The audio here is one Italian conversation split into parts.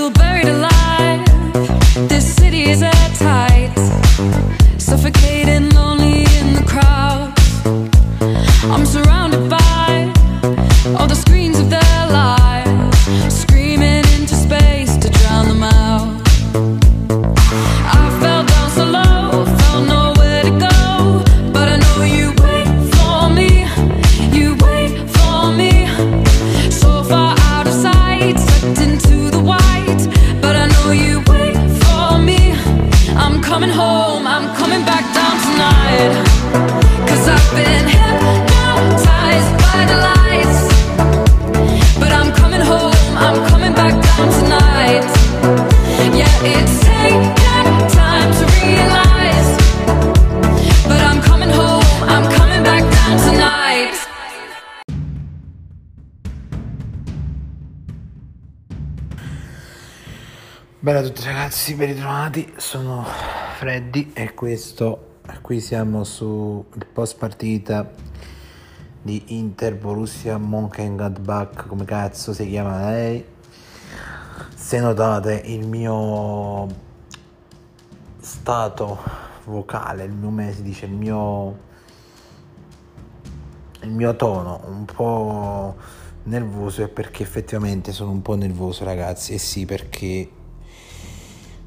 feel buried alive. This city is airtight, suffocating, Bene a tutti ragazzi, ben ritrovati, sono Freddy e questo, qui siamo sul post partita di Inter Borussia Mönchengladbach, come cazzo si chiama lei. Se notate il mio stato vocale, il mio, si dice, il mio, il mio tono un po' nervoso è perché effettivamente sono un po' nervoso ragazzi e sì perché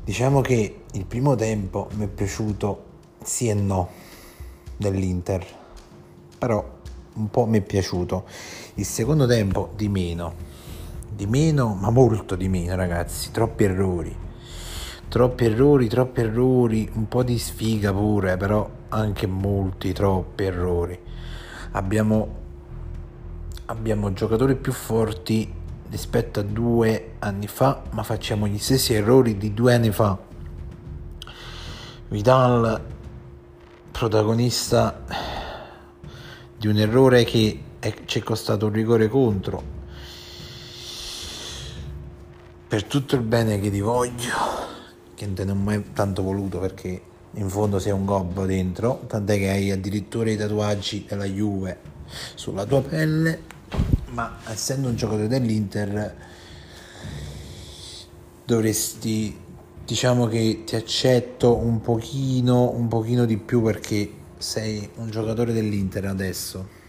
Diciamo che il primo tempo mi è piaciuto sì e no dell'Inter, però un po' mi è piaciuto. Il secondo tempo di meno, di meno, ma molto di meno ragazzi, troppi errori. Troppi errori, troppi errori, un po' di sfiga pure, però anche molti, troppi errori. Abbiamo, abbiamo giocatori più forti rispetto a due anni fa, ma facciamo gli stessi errori di due anni fa. Vidal, protagonista di un errore che è, ci è costato un rigore contro. Per tutto il bene che ti voglio, che non te ho mai tanto voluto perché in fondo sei un gobbo dentro, tant'è che hai addirittura i tatuaggi della Juve sulla tua pelle ma essendo un giocatore dell'Inter dovresti diciamo che ti accetto un pochino un pochino di più perché sei un giocatore dell'Inter adesso.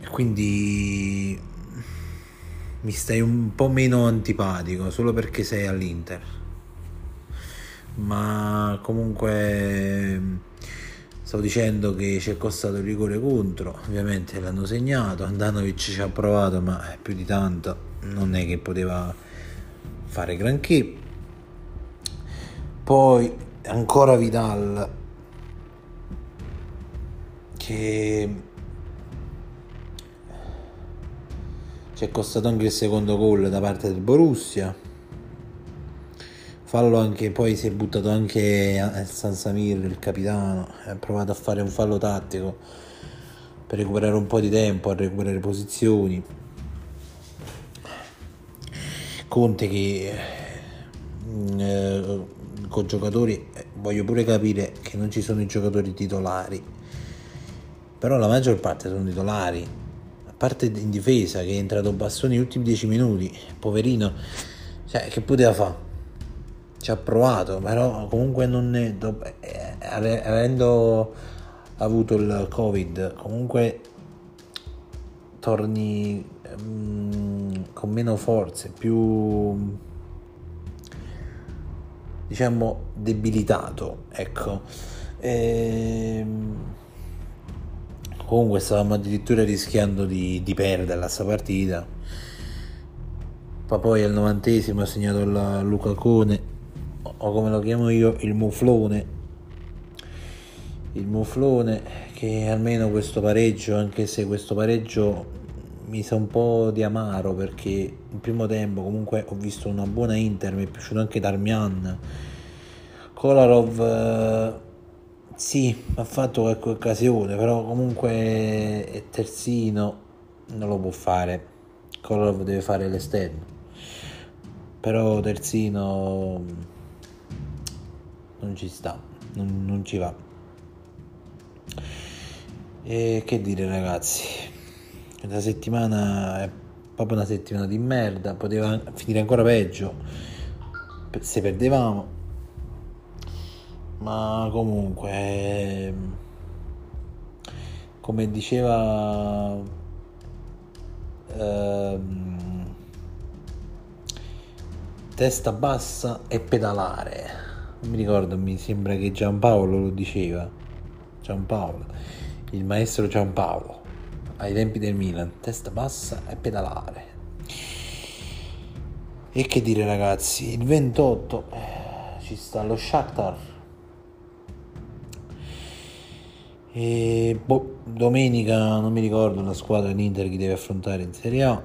E quindi mi stai un po' meno antipatico solo perché sei all'Inter. Ma comunque Stavo dicendo che ci è costato il rigore contro, ovviamente l'hanno segnato, Andanovic ci ha provato ma più di tanto non è che poteva fare granché. Poi ancora Vidal che ci è costato anche il secondo gol da parte del Borussia fallo anche poi si è buttato anche San Samir il capitano ha provato a fare un fallo tattico per recuperare un po' di tempo a recuperare posizioni. Conte che eh, con giocatori eh, voglio pure capire che non ci sono i giocatori titolari però la maggior parte sono titolari a parte in difesa che è entrato Bastoni negli ultimi 10 minuti poverino cioè che poteva fare ci ha provato, però comunque non è, eh, avendo avuto il covid, comunque torni um, con meno forze, più diciamo debilitato, ecco. E, ehm, comunque stavamo addirittura rischiando di, di perdere questa partita. Ma poi al novantesimo ha segnato il Luca Cone o come lo chiamo io il muflone. Il muflone che almeno questo pareggio anche se questo pareggio mi sa un po' di amaro perché il primo tempo comunque ho visto una buona Inter mi è piaciuto anche Darmian. Kolarov eh, sì ha fatto qualche occasione però comunque è terzino non lo può fare. Kolarov deve fare l'esterno. Però terzino non ci sta, non, non ci va. E che dire ragazzi, questa settimana è proprio una settimana di merda, poteva finire ancora peggio se perdevamo. Ma comunque, ehm, come diceva ehm, testa bassa e pedalare. Non mi ricordo, mi sembra che Giampaolo lo diceva. Giampaolo, il maestro Giampaolo ai tempi del Milan, testa bassa e pedalare. E che dire ragazzi, il 28 eh, ci sta lo Shakhtar. E boh, domenica non mi ricordo la squadra dell'Inter che deve affrontare in Serie A.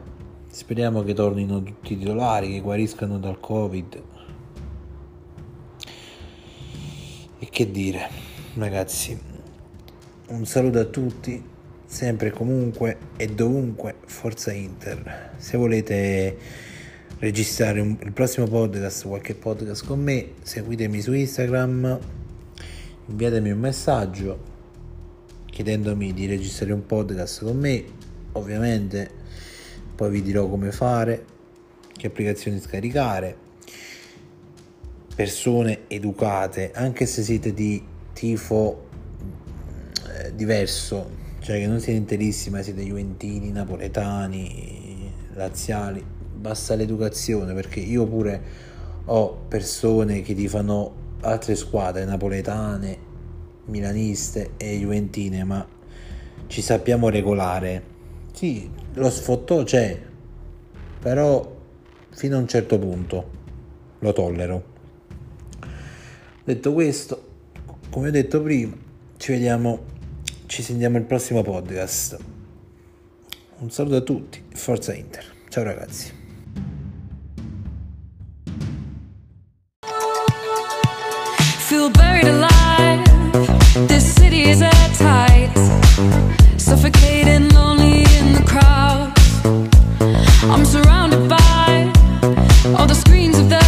Speriamo che tornino tutti i titolari, che guariscano dal Covid. E che dire, ragazzi, un saluto a tutti sempre comunque e dovunque Forza Inter. Se volete registrare un, il prossimo podcast, qualche podcast con me, seguitemi su Instagram, inviatemi un messaggio chiedendomi di registrare un podcast con me, ovviamente poi vi dirò come fare, che applicazioni scaricare, persone educate, anche se siete di tifo eh, diverso cioè che non siete interissimi, ma siete juventini, napoletani, laziali, basta l'educazione perché io pure ho persone che ti fanno altre squadre napoletane, milaniste e juventine, ma ci sappiamo regolare. Sì, lo sfottò c'è, però fino a un certo punto lo tollero. Detto questo, come ho detto prima, ci vediamo ci sentiamo al prossimo podcast. Un saluto a tutti, Forza Inter. Ciao ragazzi. Feel buried alive. This city is at tight. Suffocating, lonely in the crowd. I'm surrounded by all the screens of the